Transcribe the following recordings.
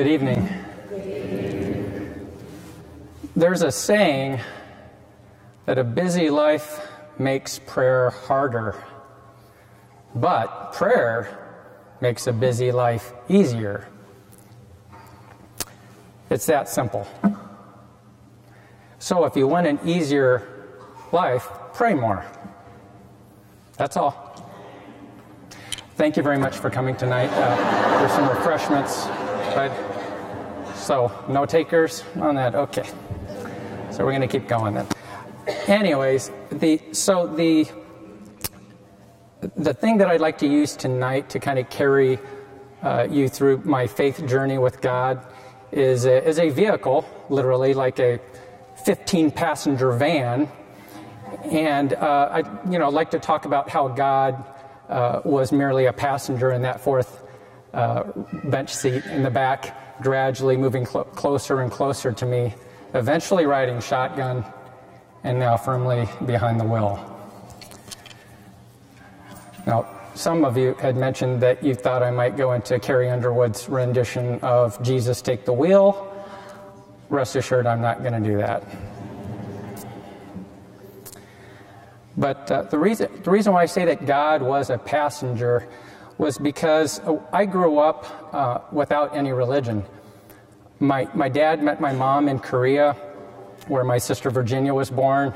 Good evening. There's a saying that a busy life makes prayer harder, but prayer makes a busy life easier. It's that simple. So if you want an easier life, pray more. That's all. Thank you very much for coming tonight. Uh, some refreshments. So, no takers on that? Okay. So, we're going to keep going then. Anyways, the, so the, the thing that I'd like to use tonight to kind of carry uh, you through my faith journey with God is a, is a vehicle, literally like a 15 passenger van. And uh, I, you know, like to talk about how God uh, was merely a passenger in that fourth uh, bench seat in the back, gradually moving cl- closer and closer to me, eventually riding shotgun and now firmly behind the wheel. Now, some of you had mentioned that you thought I might go into Carrie Underwood's rendition of Jesus Take the Wheel. Rest assured, I'm not going to do that. But uh, the, reason, the reason why I say that God was a passenger was because I grew up uh, without any religion. My, my dad met my mom in Korea, where my sister Virginia was born.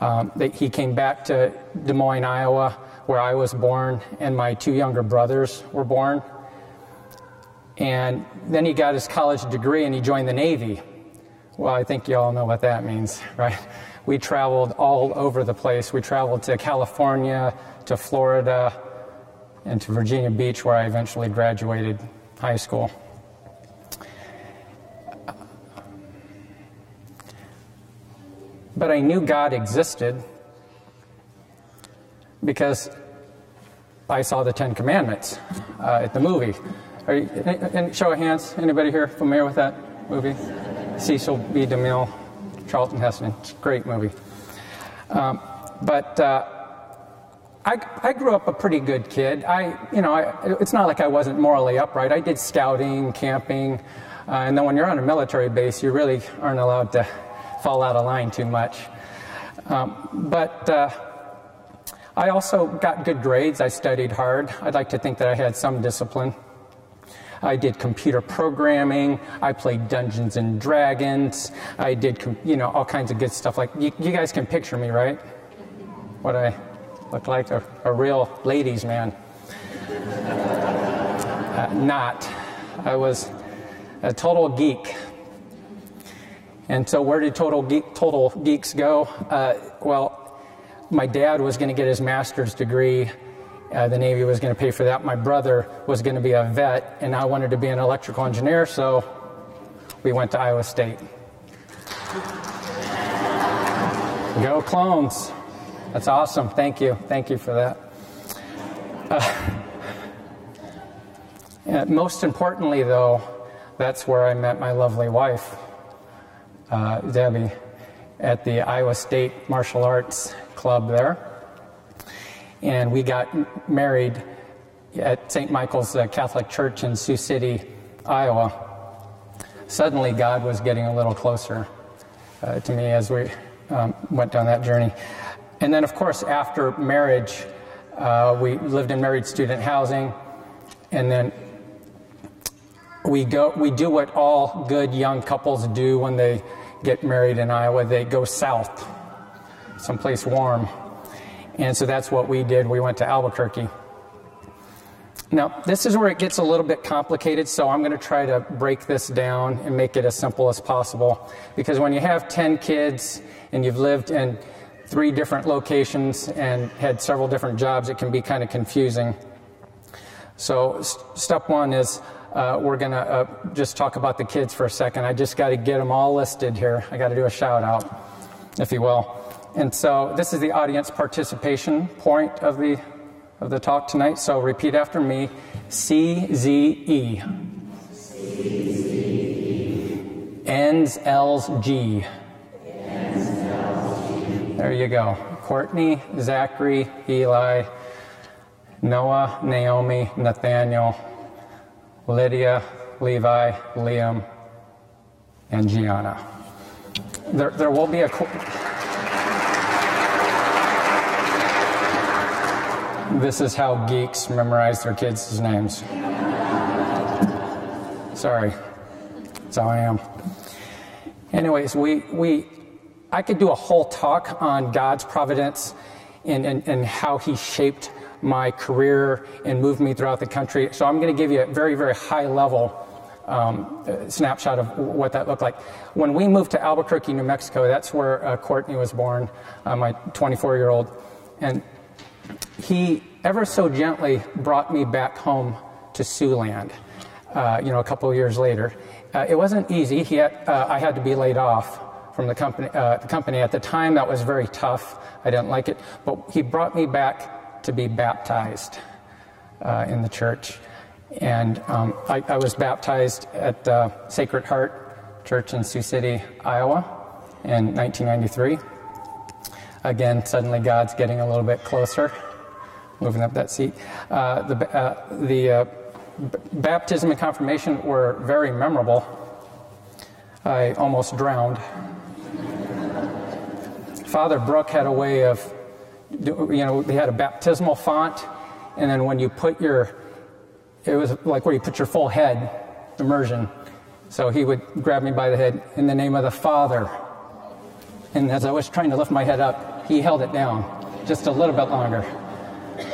Um, he came back to Des Moines, Iowa, where I was born, and my two younger brothers were born. And then he got his college degree and he joined the Navy. Well, I think you all know what that means, right? we traveled all over the place. We traveled to California, to Florida, and to Virginia Beach, where I eventually graduated high school. But I knew God existed because I saw the Ten Commandments uh, at the movie. Are you, any, show of hands, anybody here familiar with that movie? Cecil B. DeMille. Charlton Heston. It's a great movie. Um, but uh, I, I, grew up a pretty good kid. I, you know, I, it's not like I wasn't morally upright. I did scouting, camping, uh, and then when you're on a military base, you really aren't allowed to fall out of line too much. Um, but uh, I also got good grades. I studied hard. I'd like to think that I had some discipline. I did computer programming. I played Dungeons and Dragons. I did, you know, all kinds of good stuff. Like, you, you guys can picture me, right? What I look like a, a real ladies' man. uh, not. I was a total geek. And so, where did total, geek, total geeks go? Uh, well, my dad was going to get his master's degree uh, the Navy was going to pay for that. My brother was going to be a vet, and I wanted to be an electrical engineer, so we went to Iowa State. Go clones. That's awesome. Thank you. Thank you for that. Uh, most importantly, though, that's where I met my lovely wife, uh, Debbie, at the Iowa State Martial Arts Club there and we got married at St. Michael's uh, Catholic Church in Sioux City, Iowa. Suddenly, God was getting a little closer uh, to me as we um, went down that journey. And then, of course, after marriage, uh, we lived in married student housing, and then we go. We do what all good young couples do when they get married in Iowa. They go south, someplace warm. And so that's what we did. We went to Albuquerque. Now, this is where it gets a little bit complicated, so I'm going to try to break this down and make it as simple as possible. Because when you have 10 kids and you've lived in three different locations and had several different jobs, it can be kind of confusing. So, step one is uh, we're going to uh, just talk about the kids for a second. I just got to get them all listed here. I got to do a shout out, if you will. And so this is the audience participation point of the of the talk tonight. So repeat after me. C Z E. L's G. There you go. Courtney, Zachary, Eli, Noah, Naomi, Nathaniel, Lydia, Levi, Liam, and Gianna. There, there will be a. This is how geeks memorize their kids' names. Sorry. That's how I am. Anyways, we, we, I could do a whole talk on God's providence and, and, and how He shaped my career and moved me throughout the country. So I'm going to give you a very, very high level um, snapshot of what that looked like. When we moved to Albuquerque, New Mexico, that's where uh, Courtney was born, uh, my 24 year old. And he ever so gently brought me back home to Siouxland, uh, you know, a couple of years later. Uh, it wasn't easy. Had, uh, I had to be laid off from the company, uh, the company. At the time, that was very tough. I didn't like it. But he brought me back to be baptized uh, in the church. And um, I, I, was baptized at Sacred Heart Church in Sioux City, Iowa in 1993. Again, suddenly God's getting a little bit closer moving up that seat. Uh, the uh, the uh, baptism and confirmation were very memorable. I almost drowned. Father Brooke had a way of, you know, they had a baptismal font, and then when you put your, it was like where you put your full head, immersion. So he would grab me by the head in the name of the Father. And as I was trying to lift my head up, he held it down just a little bit longer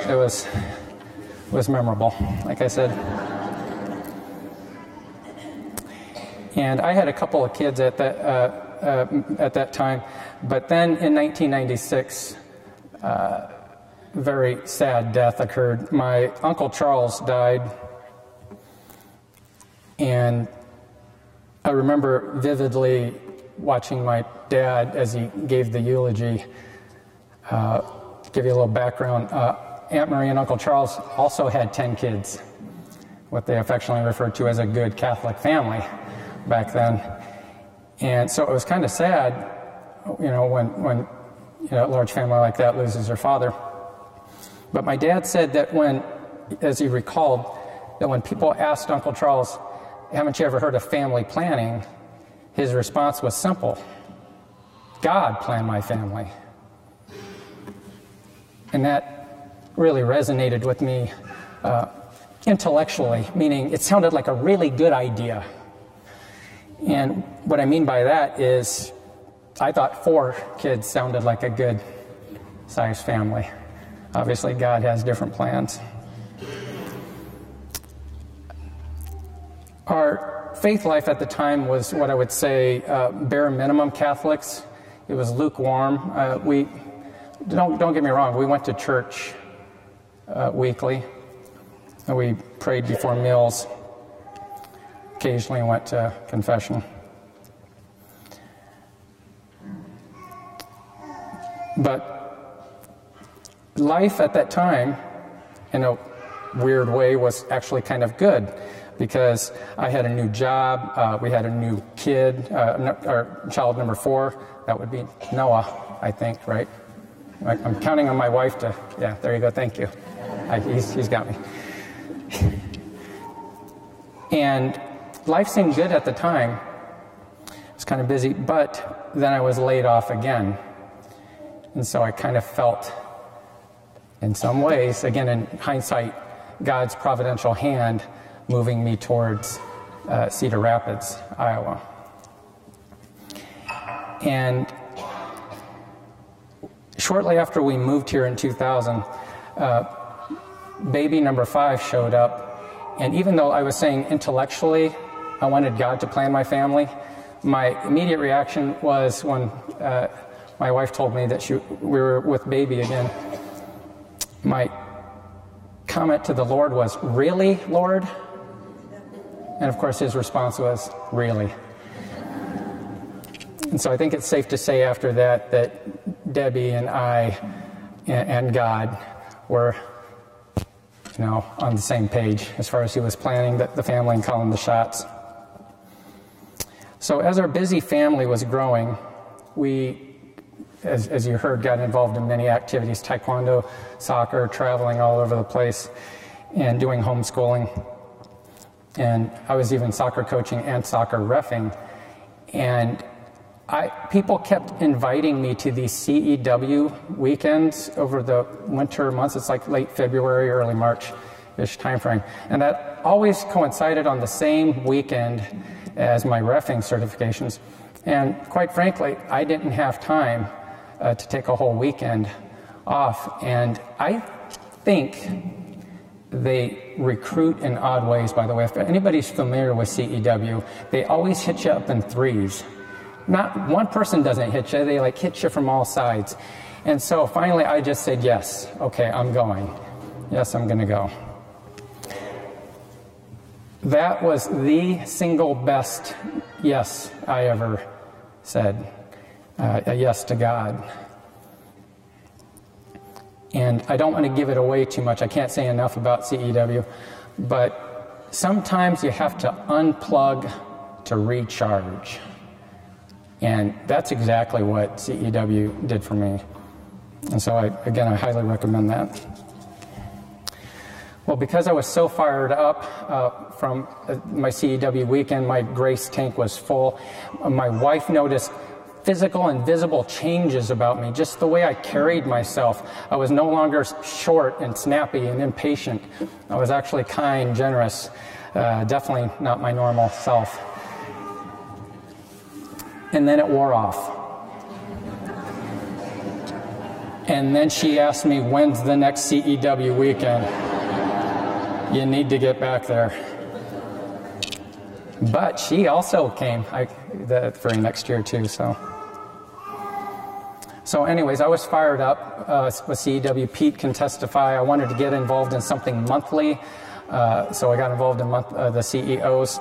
it was was memorable, like I said. And I had a couple of kids at uh, uh, at that time, but then in 1996, uh, very sad death occurred. My uncle Charles died, and I remember vividly watching my dad as he gave the eulogy. Uh, give you a little background. Uh, Aunt Marie and Uncle Charles also had 10 kids, what they affectionately referred to as a good Catholic family back then. And so it was kind of sad, you know, when, when you know, a large family like that loses their father. But my dad said that when, as he recalled, that when people asked Uncle Charles, haven't you ever heard of family planning? His response was simple God planned my family. And that really resonated with me uh, intellectually, meaning it sounded like a really good idea. And what I mean by that is, I thought four kids sounded like a good sized family. Obviously, God has different plans. Our faith life at the time was what I would say uh, bare minimum Catholics. It was lukewarm. Uh, we don't don't get me wrong. We went to church uh, weekly. And we prayed before meals. Occasionally went to confession. But life at that time, in a weird way, was actually kind of good because I had a new job. Uh, we had a new kid, uh, our child number four. That would be Noah, I think, right? I'm counting on my wife to, yeah, there you go, thank you. I, he's, he's got me. and life seemed good at the time. I was kind of busy, but then I was laid off again. And so I kind of felt, in some ways, again, in hindsight, God's providential hand moving me towards uh, Cedar Rapids, Iowa. And shortly after we moved here in 2000, uh, baby number five showed up, and even though I was saying intellectually I wanted God to plan my family, my immediate reaction was when uh, my wife told me that she, we were with baby again. My comment to the Lord was, Really, Lord? And of course, his response was, Really? And so I think it's safe to say after that that Debbie and I and God were you know, on the same page as far as he was planning the, the family and calling the shots. So as our busy family was growing, we, as, as you heard, got involved in many activities taekwondo, soccer, traveling all over the place, and doing homeschooling. and I was even soccer coaching and soccer refing. And I, people kept inviting me to these CEW weekends over the winter months. It's like late February, early March ish timeframe. And that always coincided on the same weekend as my refing certifications. And quite frankly, I didn't have time uh, to take a whole weekend off. And I think they recruit in odd ways, by the way. If anybody's familiar with CEW, they always hit you up in threes. Not one person doesn't hit you, they like hit you from all sides. And so finally I just said, yes, okay, I'm going. Yes, I'm going to go. That was the single best yes I ever said. Uh, a yes to God. And I don't want to give it away too much. I can't say enough about CEW. But sometimes you have to unplug to recharge. And that's exactly what CEW did for me. And so, I, again, I highly recommend that. Well, because I was so fired up uh, from uh, my CEW weekend, my grace tank was full. My wife noticed physical and visible changes about me, just the way I carried myself. I was no longer short and snappy and impatient. I was actually kind, generous, uh, definitely not my normal self. And then it wore off. And then she asked me, When's the next CEW weekend? You need to get back there. But she also came I, the very next year, too, so. So, anyways, I was fired up uh, with CEW. Pete can testify. I wanted to get involved in something monthly, uh, so I got involved in month, uh, the CEOs.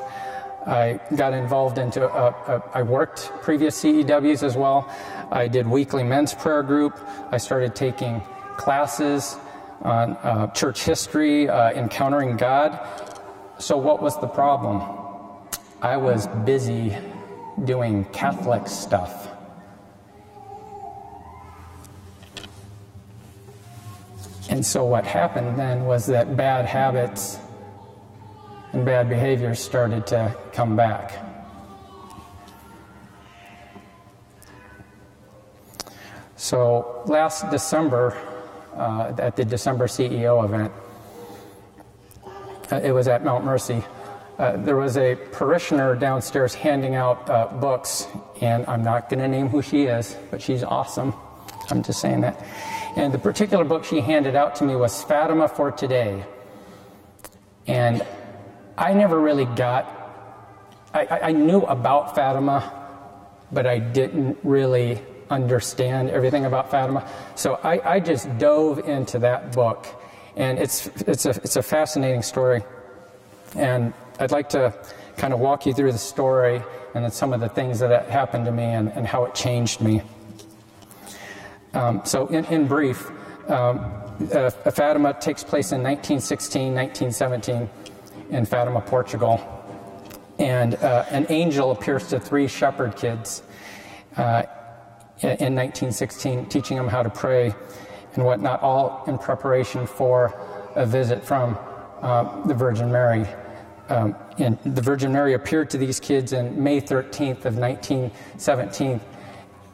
I got involved into, uh, uh, I worked previous CEWs as well. I did weekly men's prayer group. I started taking classes on uh, church history, encountering God. So, what was the problem? I was busy doing Catholic stuff. And so what happened then was that bad habits and bad behaviors started to come back. So last December, uh, at the December CEO event, uh, it was at Mount Mercy. Uh, there was a parishioner downstairs handing out uh, books, and I'm not going to name who she is, but she's awesome. I'm just saying that. And the particular book she handed out to me was Fatima for Today. And I never really got, I, I knew about Fatima, but I didn't really understand everything about Fatima. So I, I just dove into that book. And it's, it's, a, it's a fascinating story. And I'd like to kind of walk you through the story and some of the things that happened to me and, and how it changed me. Um, so, in, in brief, um, uh, Fatima takes place in 1916, 1917 in Fatima, Portugal. And uh, an angel appears to three shepherd kids uh, in 1916, teaching them how to pray and whatnot, all in preparation for a visit from uh, the Virgin Mary. Um, and the Virgin Mary appeared to these kids in May 13th of 1917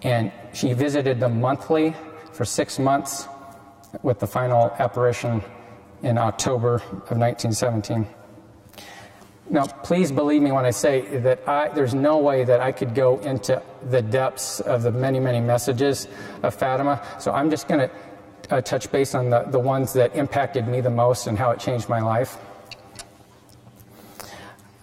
and she visited them monthly for six months with the final apparition in October of 1917. Now, please believe me when I say that I, there's no way that I could go into the depths of the many, many messages of Fatima. So I'm just going to uh, touch base on the, the ones that impacted me the most and how it changed my life.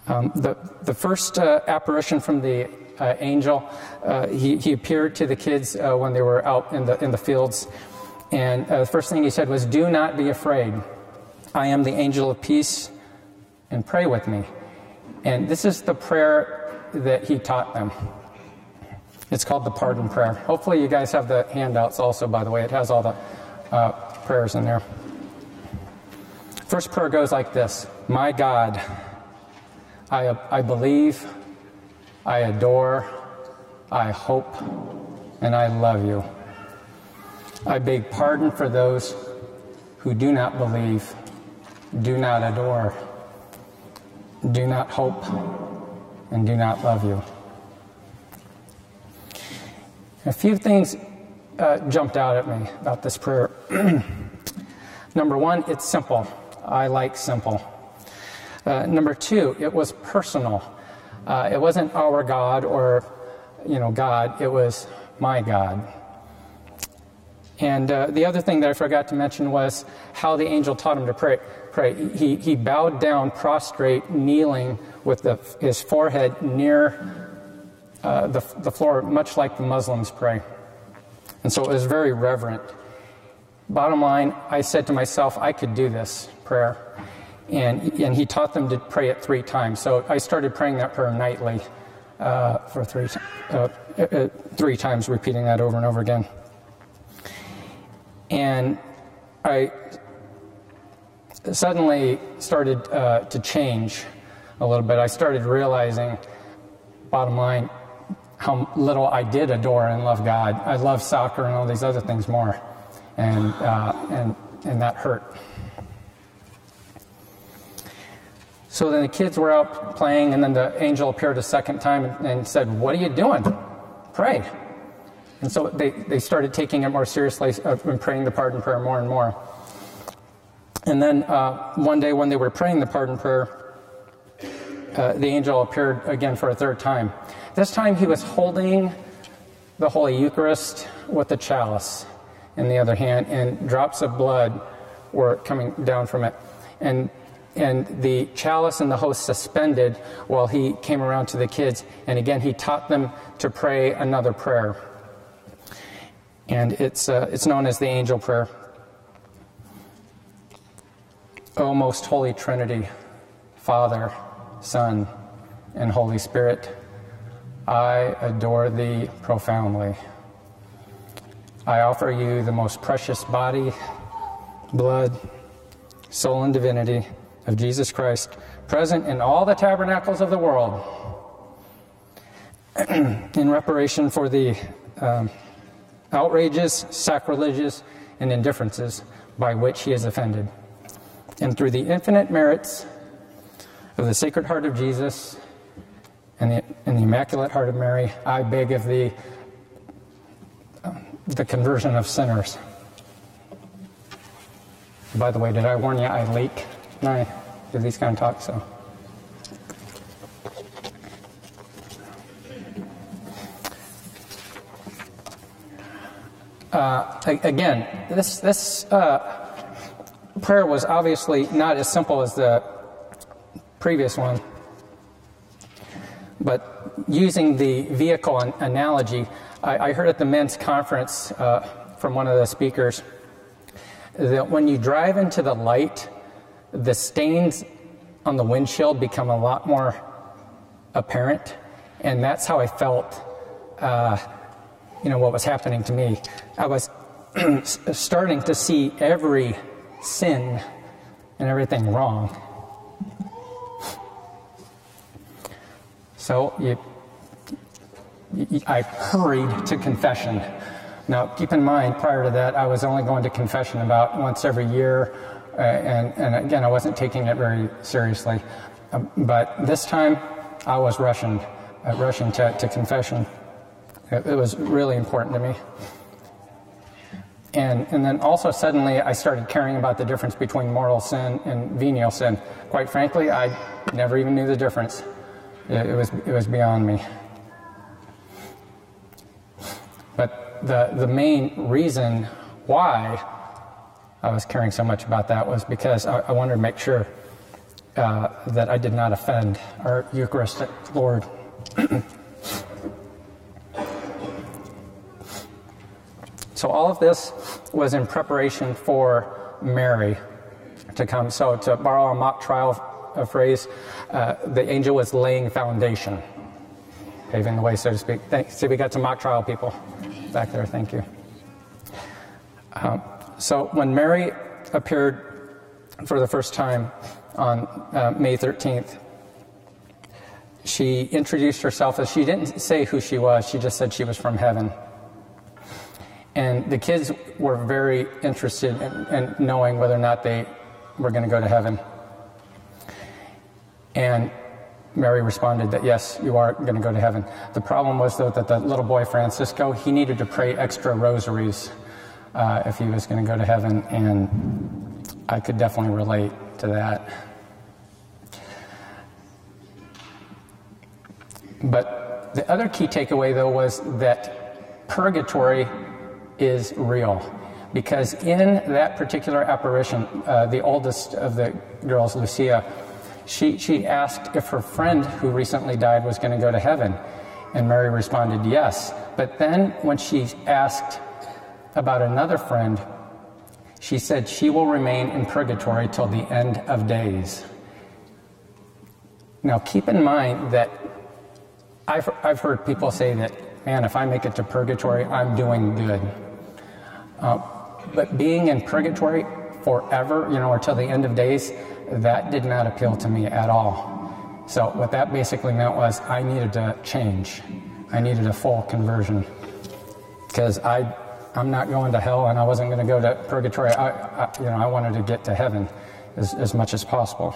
Um, the, the first uh, apparition from the uh, angel. Uh, he, he appeared to the kids uh, when they were out in the, in the fields. And uh, the first thing he said was, Do not be afraid. I am the angel of peace, and pray with me. And this is the prayer that he taught them. It's called the pardon prayer. Hopefully, you guys have the handouts also, by the way. It has all the uh, prayers in there. First prayer goes like this My God, I, I believe I adore, I hope, and I love you. I beg pardon for those who do not believe, do not adore, do not hope, and do not love you. A few things uh, jumped out at me about this prayer. number one, it's simple. I like simple. Uh, number two, it was personal. Uh, it wasn't our God or, you know, God. It was my God. And uh, the other thing that I forgot to mention was how the angel taught him to pray. Pray. He, he bowed down, prostrate, kneeling with the, his forehead near uh, the, the floor, much like the Muslims pray. And so it was very reverent. Bottom line, I said to myself, I could do this prayer. And, and he taught them to pray it three times. So I started praying that prayer nightly uh, for three, uh, uh, three times, repeating that over and over again. And I suddenly started uh, to change a little bit. I started realizing, bottom line, how little I did adore and love God. I love soccer and all these other things more, and uh, and and that hurt. So then the kids were out playing, and then the angel appeared a second time and, said, "What are you doing? Pray." And so they, they started taking it more seriously uh, and praying the pardon prayer more and more. And then uh, one day when they were praying the pardon prayer, uh, the angel appeared again for a third time. This time he was holding the Holy Eucharist with the chalice in the other hand, and drops of blood were coming down from it. And and the chalice and the host suspended while he came around to the kids. And again, he taught them to pray another prayer. And it's, uh, it's known as the angel prayer. O most holy Trinity, Father, Son, and Holy Spirit, I adore thee profoundly. I offer you the most precious body, blood, soul, and divinity of Jesus Christ, present in all the tabernacles of the world, in reparation for the um, outrages, sacrileges, and indifferences by which he is offended. And through the infinite merits of the Sacred Heart of Jesus and the, and the Immaculate Heart of Mary, I beg of thee uh, the conversion of sinners. By the way, did I warn you I leak? No, do these kind of talk, so. Uh, again, this, this uh, prayer was obviously not as simple as the previous one. But using the vehicle an- analogy, I, I, heard at the men's conference uh, from one of the speakers that when you drive into the light, the stains on the windshield become a lot more apparent. And that's how I felt, uh, you know, what was happening to me. I was starting to see every sin and everything wrong. So you, I hurried to confession. Now, keep in mind, prior to that, I was only going to confession about once every year uh, and, and again, I wasn't taking it very seriously. Um, but this time, I was rushing, uh, rushing to, to confession. It, it, was really important to me. And, and then also suddenly I started caring about the difference between mortal sin and venial sin. Quite frankly, I never even knew the difference. It, it was, it was beyond me. But the, the main reason why I was caring so much about that was because I, I wanted to make sure uh, that I did not offend our Eucharistic Lord. so, all of this was in preparation for Mary to come. So, to borrow a mock trial phrase, uh, the angel was laying foundation, paving the way, so to speak. See, we got some mock trial people back there. Thank you. Um, so when Mary appeared for the first time on uh, May 13th, she introduced herself as she didn't say who she was, she just said she was from heaven. And the kids were very interested in, in knowing whether or not they were going to go to heaven. And Mary responded that yes, you are going to go to heaven. The problem was, though, that the little boy Francisco, he needed to pray extra rosaries uh, if he was going to go to heaven, and I could definitely relate to that. But the other key takeaway, though, was that purgatory is real. Because in that particular apparition, uh, the oldest of the girls, Lucia, she, she asked if her friend who recently died was going to go to heaven. And Mary responded, yes. But then when she asked about another friend, she said she will remain in purgatory till the end of days. Now, keep in mind that I've, I've heard people say that, man, if I make it to purgatory, I'm doing good. Uh, but being in purgatory forever, you know, or till the end of days, that did not appeal to me at all. So, what that basically meant was I needed to change. I needed a full conversion. Because I, I'm not going to hell and I wasn't going to go to purgatory. I, I, you know, I wanted to get to heaven as, as much as possible.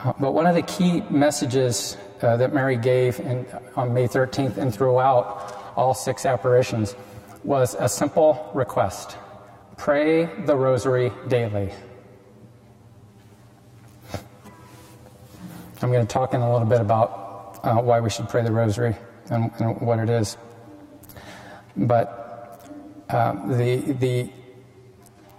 Uh, but one of the key messages uh, that Mary gave in, on May 13th and throughout all six apparitions was a simple request pray the rosary daily. I'm going to talk in a little bit about uh, why we should pray the rosary and, and what it is. But uh, the, the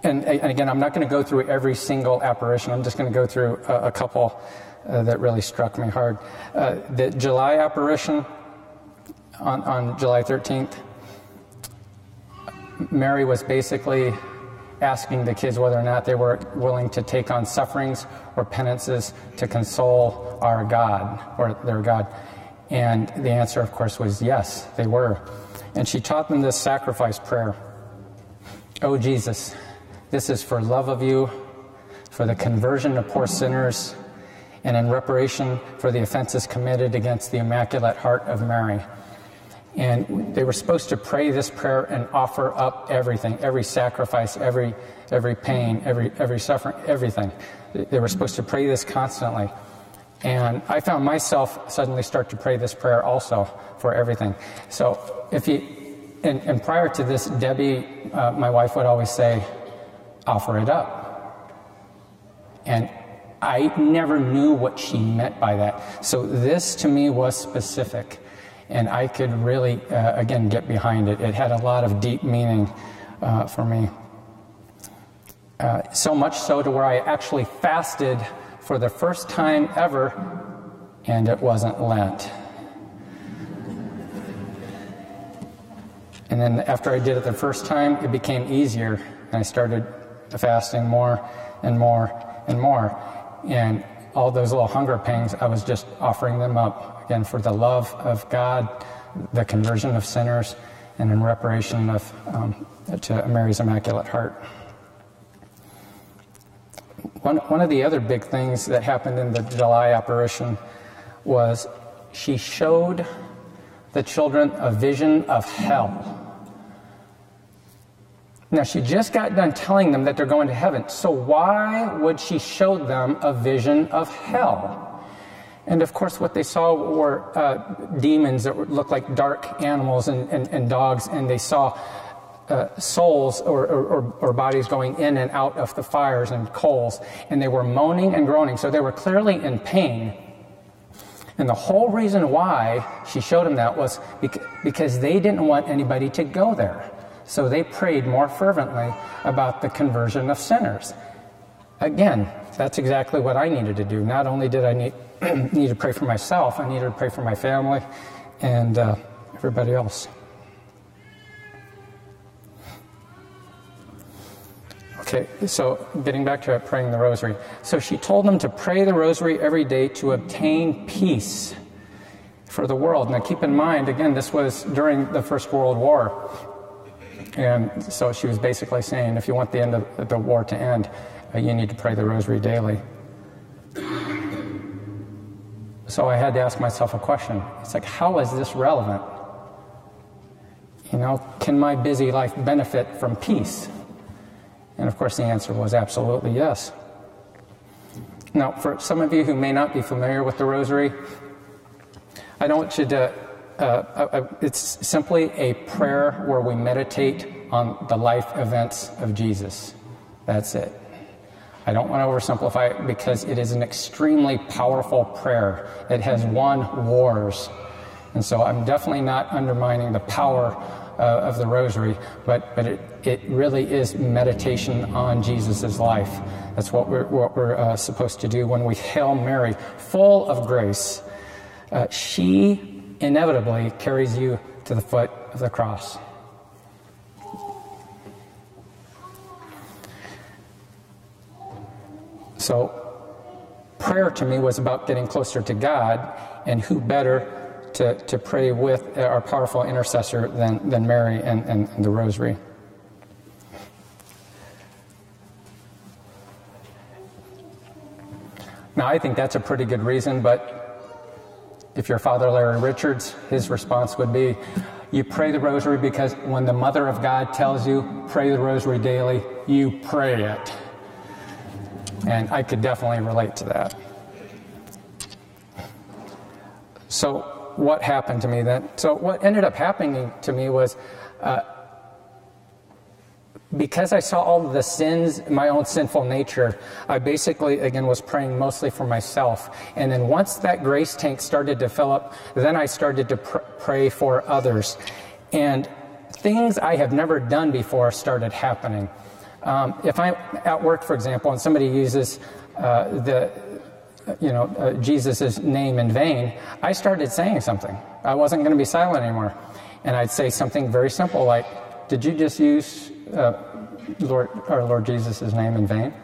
and, and, again, I'm not going to go through every single apparition. I'm just going to go through a, a couple uh, that really struck me hard. Uh, the July apparition on, on July 13th, Mary was basically asking the kids whether or not they were willing to take on sufferings or penances to console our God or their God. And the answer, of course, was yes, they were. And she taught them this sacrifice prayer Oh, Jesus, this is for love of you, for the conversion of poor sinners, and in reparation for the offenses committed against the Immaculate Heart of Mary. And they were supposed to pray this prayer and offer up everything, every sacrifice, every, every pain, every, every suffering, everything. They were supposed to pray this constantly. And I found myself suddenly start to pray this prayer also for everything. So if you, and, and prior to this, Debbie, uh, my wife, would always say, offer it up. And I never knew what she meant by that. So this to me was specific and I could really, uh, again, get behind it. It had a lot of deep meaning uh, for me. Uh, so much so to where I actually fasted for the first time ever, and it wasn't Lent. And then after I did it the first time, it became easier, and I started fasting more and more and more. And all those little hunger pangs, I was just offering them up again for the love of God, the conversion of sinners, and in reparation of um, to Mary's Immaculate Heart. One, one of the other big things that happened in the July apparition was she showed the children a vision of hell. Now, she just got done telling them that they're going to heaven. So, why would she show them a vision of hell? And of course, what they saw were uh, demons that looked like dark animals and, and, and dogs, and they saw uh, souls or, or, or, bodies going in and out of the fires and coals, and they were moaning and groaning. So, they were clearly in pain. And the whole reason why she showed them that was because they didn't want anybody to go there. So they prayed more fervently about the conversion of sinners. Again, that's exactly what I needed to do. Not only did I need, need to pray for myself, I needed to pray for my family and uh, everybody else. Okay, so getting back to praying the rosary. So she told them to pray the rosary every day to obtain peace for the world. Now keep in mind, again, this was during the First World War. And so she was basically saying, if you want the end of the war to end, uh, you need to pray the rosary daily. So I had to ask myself a question. It's like, how is this relevant? You know, can my busy life benefit from peace? And of course, the answer was absolutely yes. Now, for some of you who may not be familiar with the Rosary, I don't want you to. Uh, uh, uh, it's simply a prayer where we meditate on the life events of Jesus. That's it. I don't want to oversimplify it because it is an extremely powerful prayer. It has won wars. And so I'm definitely not undermining the power uh, of the rosary, but, but it, it really is meditation on Jesus' life. That's what we're, what we're uh, supposed to do when we hail Mary, full of grace. Uh, she inevitably carries you to the foot of the cross. So, prayer to me was about getting closer to God, and who better to, to pray with our powerful intercessor than, than Mary and, and, and the Rosary. Now, I think that's a pretty good reason, but if you're Father Larry Richards, his response would be you pray the rosary because when the Mother of God tells you, pray the rosary daily, you pray it. And I could definitely relate to that. So, what happened to me then. So, what ended up happening to me was uh, because I saw all the sins, my own sinful nature, I basically, again, was praying mostly for myself. And then once that grace tank started to fill up, then I started to pr- pray for others. And things I have never done before started happening. Um, if I'm at work, for example, and somebody uses uh, the you know, uh, Jesus' name in vain, I started saying something. I wasn't going to be silent anymore. And I'd say something very simple like, Did you just use uh, Lord, our Lord Jesus' name in vain?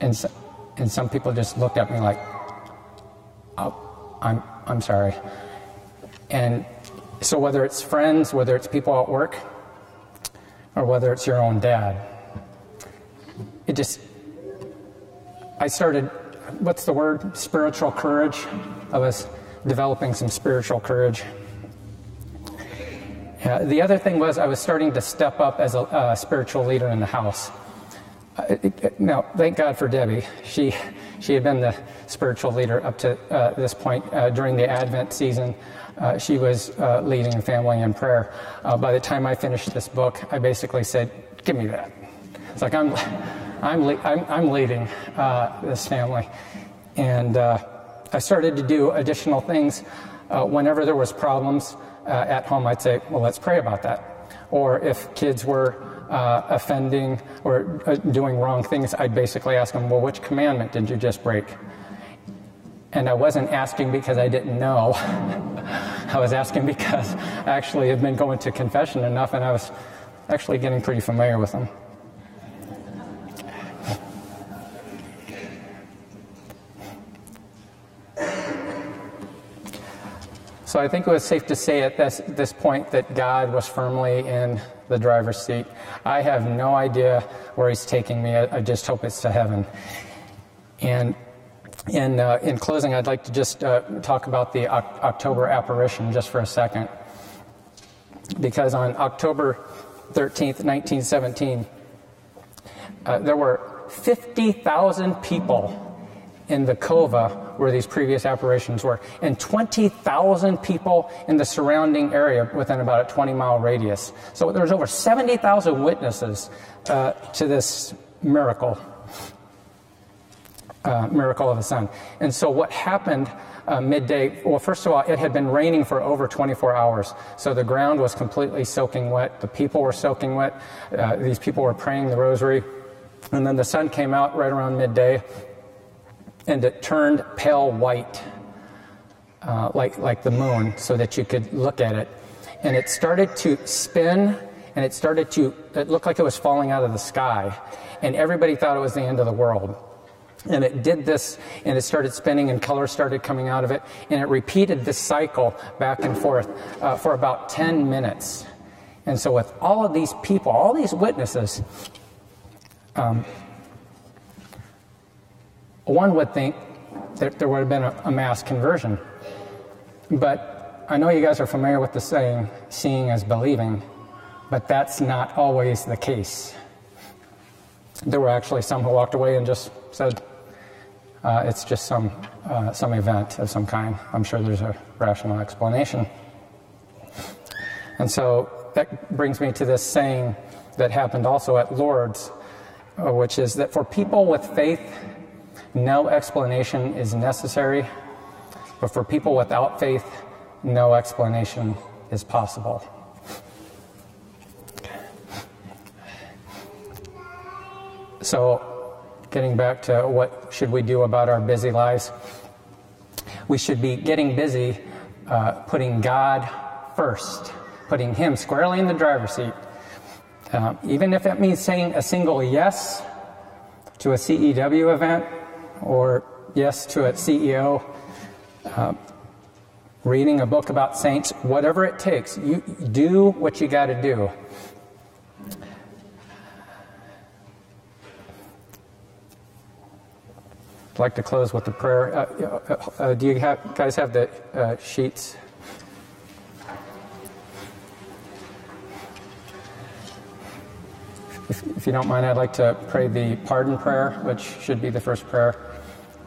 And, so, and some people just looked at me like, oh, I'm, I'm sorry. And so, whether it's friends, whether it's people at work, or whether it's your own dad, it just, I started what's the word? Spiritual courage, of us developing some spiritual courage. Uh, the other thing was I was starting to step up as a spiritual leader in the house. Uh, now, thank God for Debbie. She, she had been the spiritual leader up to uh, this point uh, during the Advent season. Uh, she was leading the family in prayer. by the time I finished this book, I basically said, "Give me that." It's like I'm. I'm, le- I'm, I'm leading this family. And I started to do additional things. Whenever there was problems uh, at home, I'd say, well, let's pray about that. Or if kids were uh, offending or uh, doing wrong things, I'd basically ask them, well, which commandment did you just break? And I wasn't asking because I didn't know. I was asking because I actually had been going to confession enough and I was actually getting pretty familiar with them. So I think it was safe to say at this, this point that God was firmly in the driver's seat. I have no idea where He's taking me. I, I just hope it's to heaven. And in, uh, in closing, I'd like to just uh, talk about the o- October apparition just for a second. Because on October 13th, 1917, uh, there were 50,000 people in the cova where these previous apparitions were, and 20,000 people in the surrounding area within about a 20 mile radius. So there's over 70,000 witnesses uh, to this miracle. Uh, miracle of the sun. And so, what happened uh, midday? Well, first of all, it had been raining for over 24 hours. So, the ground was completely soaking wet. The people were soaking wet. Uh, these people were praying the rosary. And then the sun came out right around midday and it turned pale white, uh, like, like the moon, so that you could look at it. And it started to spin, and it started to, it looked like it was falling out of the sky. And everybody thought it was the end of the world. And it did this, and it started spinning, and color started coming out of it. And it repeated this cycle back and forth uh, for about 10 minutes. And so, with all of these people, all these witnesses, um, one would think that there would have been a, a mass conversion. But I know you guys are familiar with the saying, seeing is believing, but that's not always the case. There were actually some who walked away and just said, Uh, it's just some, uh, some event of some kind. I'm sure there's a rational explanation. And so that brings me to this saying that happened also at Lourdes, uh, which is that for people with faith, no explanation is necessary, but for people without faith, no explanation is possible. So, getting back to what should we do about our busy lives, we should be getting busy uh, putting God first, putting Him squarely in the driver's seat. Uh, even if it means saying a single yes to a CEW event or yes to a CEO, uh, reading a book about saints, whatever it takes, you do what you got to do. I'd like to close with a prayer. Uh, uh, uh, do you have, guys have the uh, sheets? If, if, you don't mind, I'd like to pray the pardon prayer, which should be the first prayer,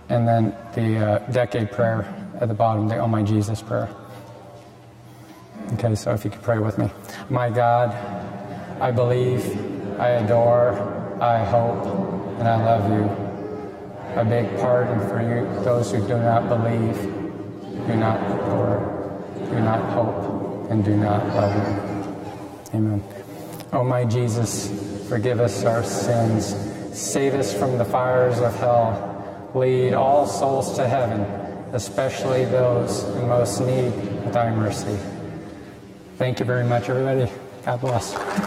and then the uh, decade prayer at the bottom, the Oh My Jesus prayer. Okay, so if you could pray with me. My God, I believe, I adore, I hope, and I love you. I beg pardon for you, those who do not believe, do not adore, do not hope, and do not love you. Amen. Oh my Jesus, forgive us our sins, save us from the fires of hell, lead all souls to heaven, especially those in most need of thy mercy. Thank you very much, everybody. God bless.